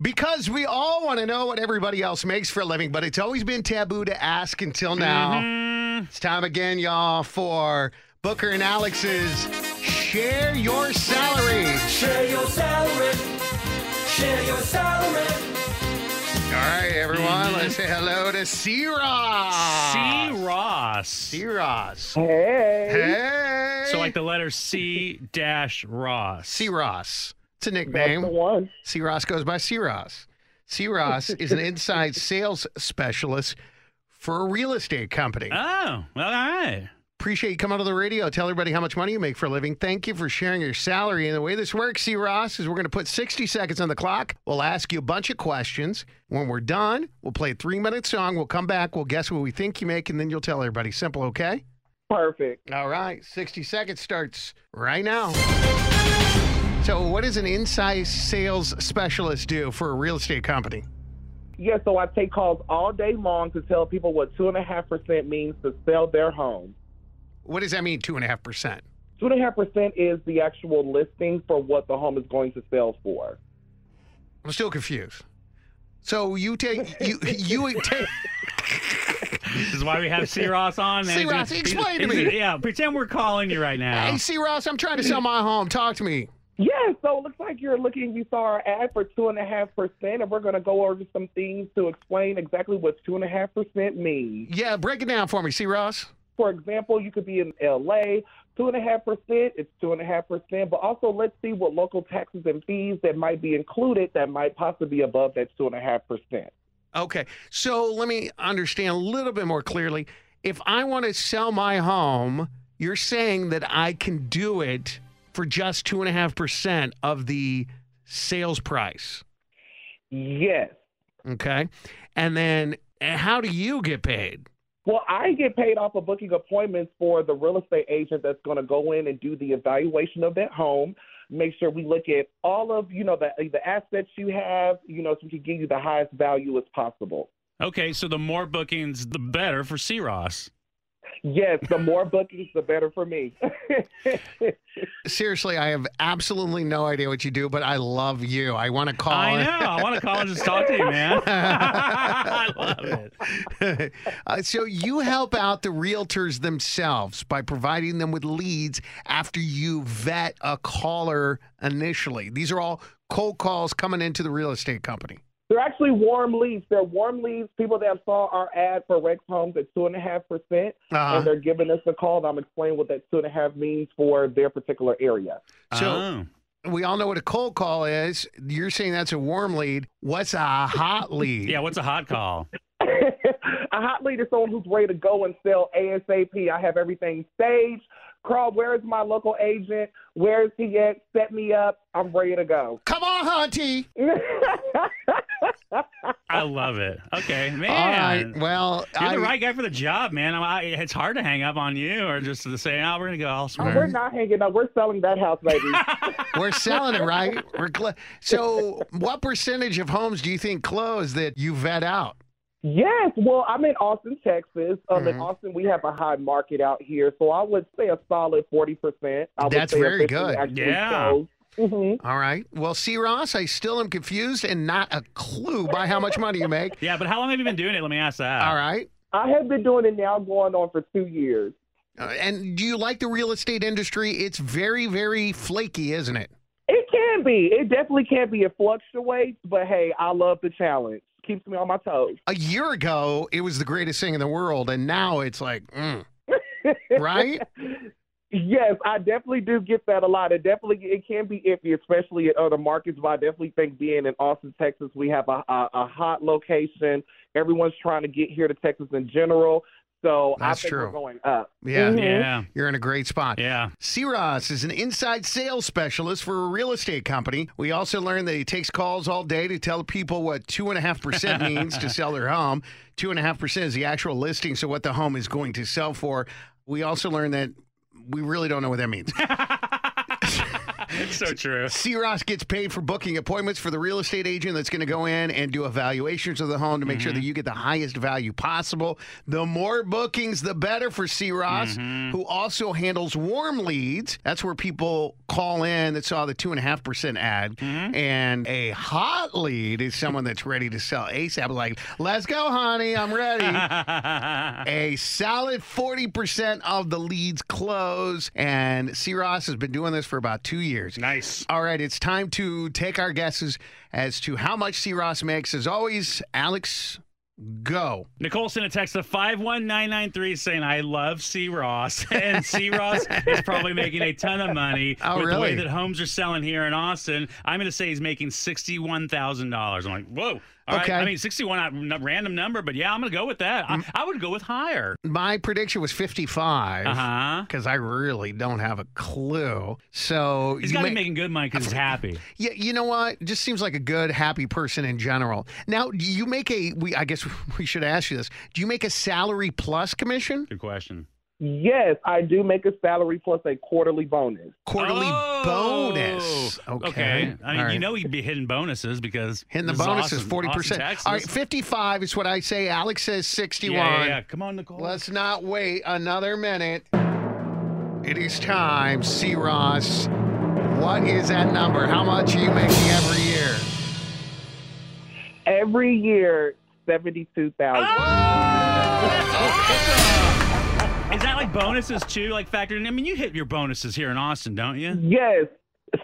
Because we all want to know what everybody else makes for a living, but it's always been taboo to ask until now. Mm-hmm. It's time again, y'all, for Booker and Alex's Share Your Salary. Share your salary. Share your salary. All right, everyone, mm-hmm. let's say hello to C. Ross. C. Ross. C. Ross. Hey. Hey. So like the letter C dash Ross. C. Ross. It's a That's nickname. the one. C. Ross goes by C. Ross. C. Ross is an inside sales specialist for a real estate company. Oh, well, all right. Appreciate you coming on the radio. Tell everybody how much money you make for a living. Thank you for sharing your salary. And the way this works, C. Ross, is we're going to put 60 seconds on the clock. We'll ask you a bunch of questions. When we're done, we'll play a three minute song. We'll come back. We'll guess what we think you make, and then you'll tell everybody. Simple, okay? Perfect. All right. 60 seconds starts right now. So, what does an inside sales specialist do for a real estate company? Yeah, so I take calls all day long to tell people what two and a half percent means to sell their home. What does that mean, 2.5%? Two and a half percent is the actual listing for what the home is going to sell for. I'm still confused. So you take you you take This is why we have C. Ross on. man. C. He's Ross, gonna- explain he's- to he's- me. Yeah, pretend we're calling you right now. Hey, C. Ross, I'm trying to sell my home. Talk to me. Yeah, so it looks like you're looking, you saw our ad for two and a half percent, and we're going to go over some things to explain exactly what two and a half percent means. Yeah, break it down for me, see Ross. For example, you could be in LA, two and a half percent, it's two and a half percent, but also let's see what local taxes and fees that might be included that might possibly be above that two and a half percent. Okay, so let me understand a little bit more clearly. If I want to sell my home, you're saying that I can do it for just two and a half percent of the sales price. Yes. Okay, and then uh, how do you get paid? Well, I get paid off of booking appointments for the real estate agent that's going to go in and do the evaluation of that home. Make sure we look at all of you know the the assets you have, you know, so we can give you the highest value as possible. Okay, so the more bookings, the better for C. Ross. Yes, the more bookings, the better for me. Seriously, I have absolutely no idea what you do, but I love you. I want to call. I know. I want to call and just talk to you, man. I love it. uh, so you help out the realtors themselves by providing them with leads after you vet a caller initially. These are all cold calls coming into the real estate company. They're actually warm leads. They're warm leads. People that saw our ad for Rex Homes at two and a half percent, Uh-huh. and they're giving us a call. And I'm explaining what that two and a half means for their particular area. So Oh. we all know what a cold call is. You're saying that's a warm lead. What's a hot lead? Yeah, what's a hot call? a hot lead is someone who's ready to go and sell ASAP. I have everything staged. Carl, where is my local agent? Where is he at? Set me up. I'm ready to go. Come on, Hunty. I love it. Okay, man. All right. Well, You're I, the right guy for the job, man. I, I, it's hard to hang up on you or just to say, "Oh, we're gonna go Oh, elsewhere." we're not hanging up. We're selling that house, baby. we're selling it, right? We're cl- so, what percentage of homes do you think close that you vet out? Yes, well, I'm in Austin, Texas. Um, In Mhm. Austin, we have a high market out here, so I would say a solid forty percent. That's very good. Yeah. Hmm All right. Well, C. Ross, I still am confused and not a clue by how much money you make. Yeah, but how long have you been doing it? Let me ask that. All right. I have been doing it now, going on for two years. Uh, and do you like the real estate industry? It's very, very flaky, isn't it? It can be. It definitely can be. It fluctuates, but hey, I love the challenge. Keeps me on my toes. A year ago, it was the greatest thing in the world, and now it's like, mm, right? Yes, I definitely do get that a lot. It definitely it can be iffy, especially at other markets. But I definitely think being in Austin, Texas, we have a, a, a hot location. Everyone's trying to get here to Texas in general. So That's I think true. we're going up. Yeah. Mhm. Yeah. You're in a great spot. Yeah. C. Is an inside sales specialist for a real estate company. We also learned that he takes calls all day to tell people what 2.5% means to sell their home. 2.5% is the actual listing, so what the home is going to sell for. We also learned that we really don't know what that means. It's so true. C. Ross gets paid for booking appointments for the real estate agent that's going to go in and do evaluations of the home to make sure that mm-hmm. you get the highest value possible. The more bookings, the better for C. Ross, mm-hmm. who also handles warm leads. That's where people call in that saw the 2.5% ad. Mm-hmm. And a hot lead is someone that's ready to sell ASAP. Like, let's go, honey, I'm ready. A solid 40% of the leads close. And C. Ross has been doing this for about two years. Nice. All right, it's time to take our guesses as to how much C. Ross makes. As always, Alex, go. Nicole sent a text to 51993 saying, I love C. Ross. And C. Ross is probably making a ton of money Oh, with the way that homes are selling here in Austin. I'm going to say he's making $61,000. I'm like, whoa. All right. Okay. Mm. I mean, 61, random number, but yeah, I'm going to go with that. I, I would go with higher. My prediction was 55 Uh huh. because I really don't have a clue. So He's got to be making good money because he's happy. Yeah, you know what? Just seems like a good, happy person in general. Now, do you make a? We I guess we should ask you this. Do you make a salary plus commission, Good question. Yes, I do make a salary plus a quarterly bonus. quarterly Oh, bonus? Okay, I mean, All right. you know he'd be hitting bonuses because Hitting the this is bonus is forty Austin, percent. All right, fifty-five is what I say. Alex says sixty-one. Yeah, yeah, yeah. Come on, Nicole. Let's not wait another minute. It is time, C. Ross. What is that number? How much are you making every year? Every year, seventy-two thousand. Is that like bonuses too? Like factored in? I mean, you hit your bonuses here in Austin, don't you? Yes.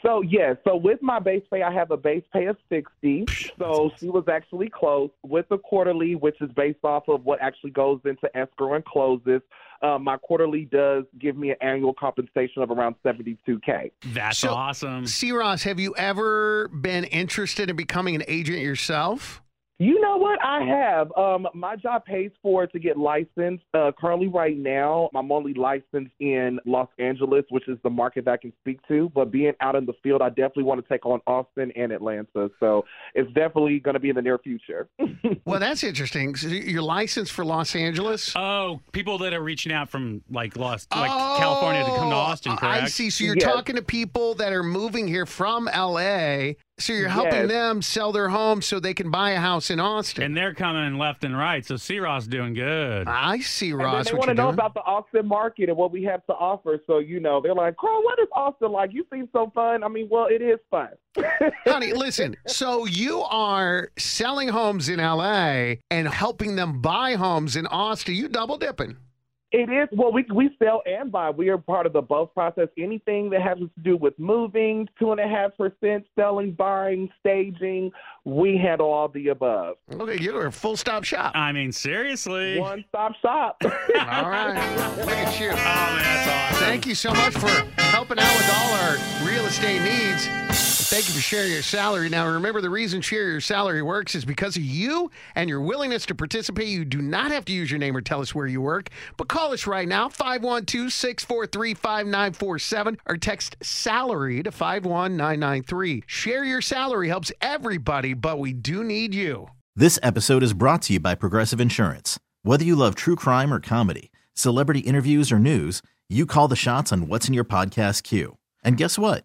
So yes, so with my base pay, I have a base pay of sixty. So she was actually close with the quarterly, which is based off of what actually goes into escrow and closes. Um, my quarterly does give me an annual compensation of around seventy-two k. That's So- awesome. C. Ross, have you ever been interested in becoming an agent yourself? You know what? I have. Um, my job pays for it to get licensed. Uh, currently, right now, I'm only licensed in Los Angeles, which is the market that I can speak to. But being out in the field, I definitely want to take on Austin and Atlanta. So it's definitely going to be in the near future. Well, that's interesting. So you're licensed for Los Angeles. Oh, people that are reaching out from like Los, like California to come to Austin, Oh, correct? I see. So you're Yes. talking to people that are moving here from LA. So you're helping Yes. them sell their home so they can buy a house in Austin. And they're coming left and right. So C Ross doing good. I see, and then Ross. they want to know doing. about the Austin market and what we have to offer. So, you know, they're like, Carl, what is Austin like? You seem so fun. I mean, well, it is fun. Honey, listen. So you are selling homes in LA and helping them buy homes in Austin. You double dipping. It is well, we we sell and buy. We are part of the both process. Anything that has to do with moving, two and a half percent, selling, buying, staging, we handle all the above. Okay, you're a full stop shop. I mean, seriously. One stop shop. All right. Look at you. Oh man, that's awesome. Thank you so much for helping out with all our real estate needs. Thank you for sharing your salary. Now, remember, the reason Share Your Salary works is because of you and your willingness to participate. You do not have to use your name or tell us where you work, but call us right now, 512 643 5947, or text salary to 51993. Share Your Salary helps everybody, but we do need you. This episode is brought to you by Progressive Insurance. Whether you love true crime or comedy, celebrity interviews or news, you call the shots on what's in your podcast queue. And guess what?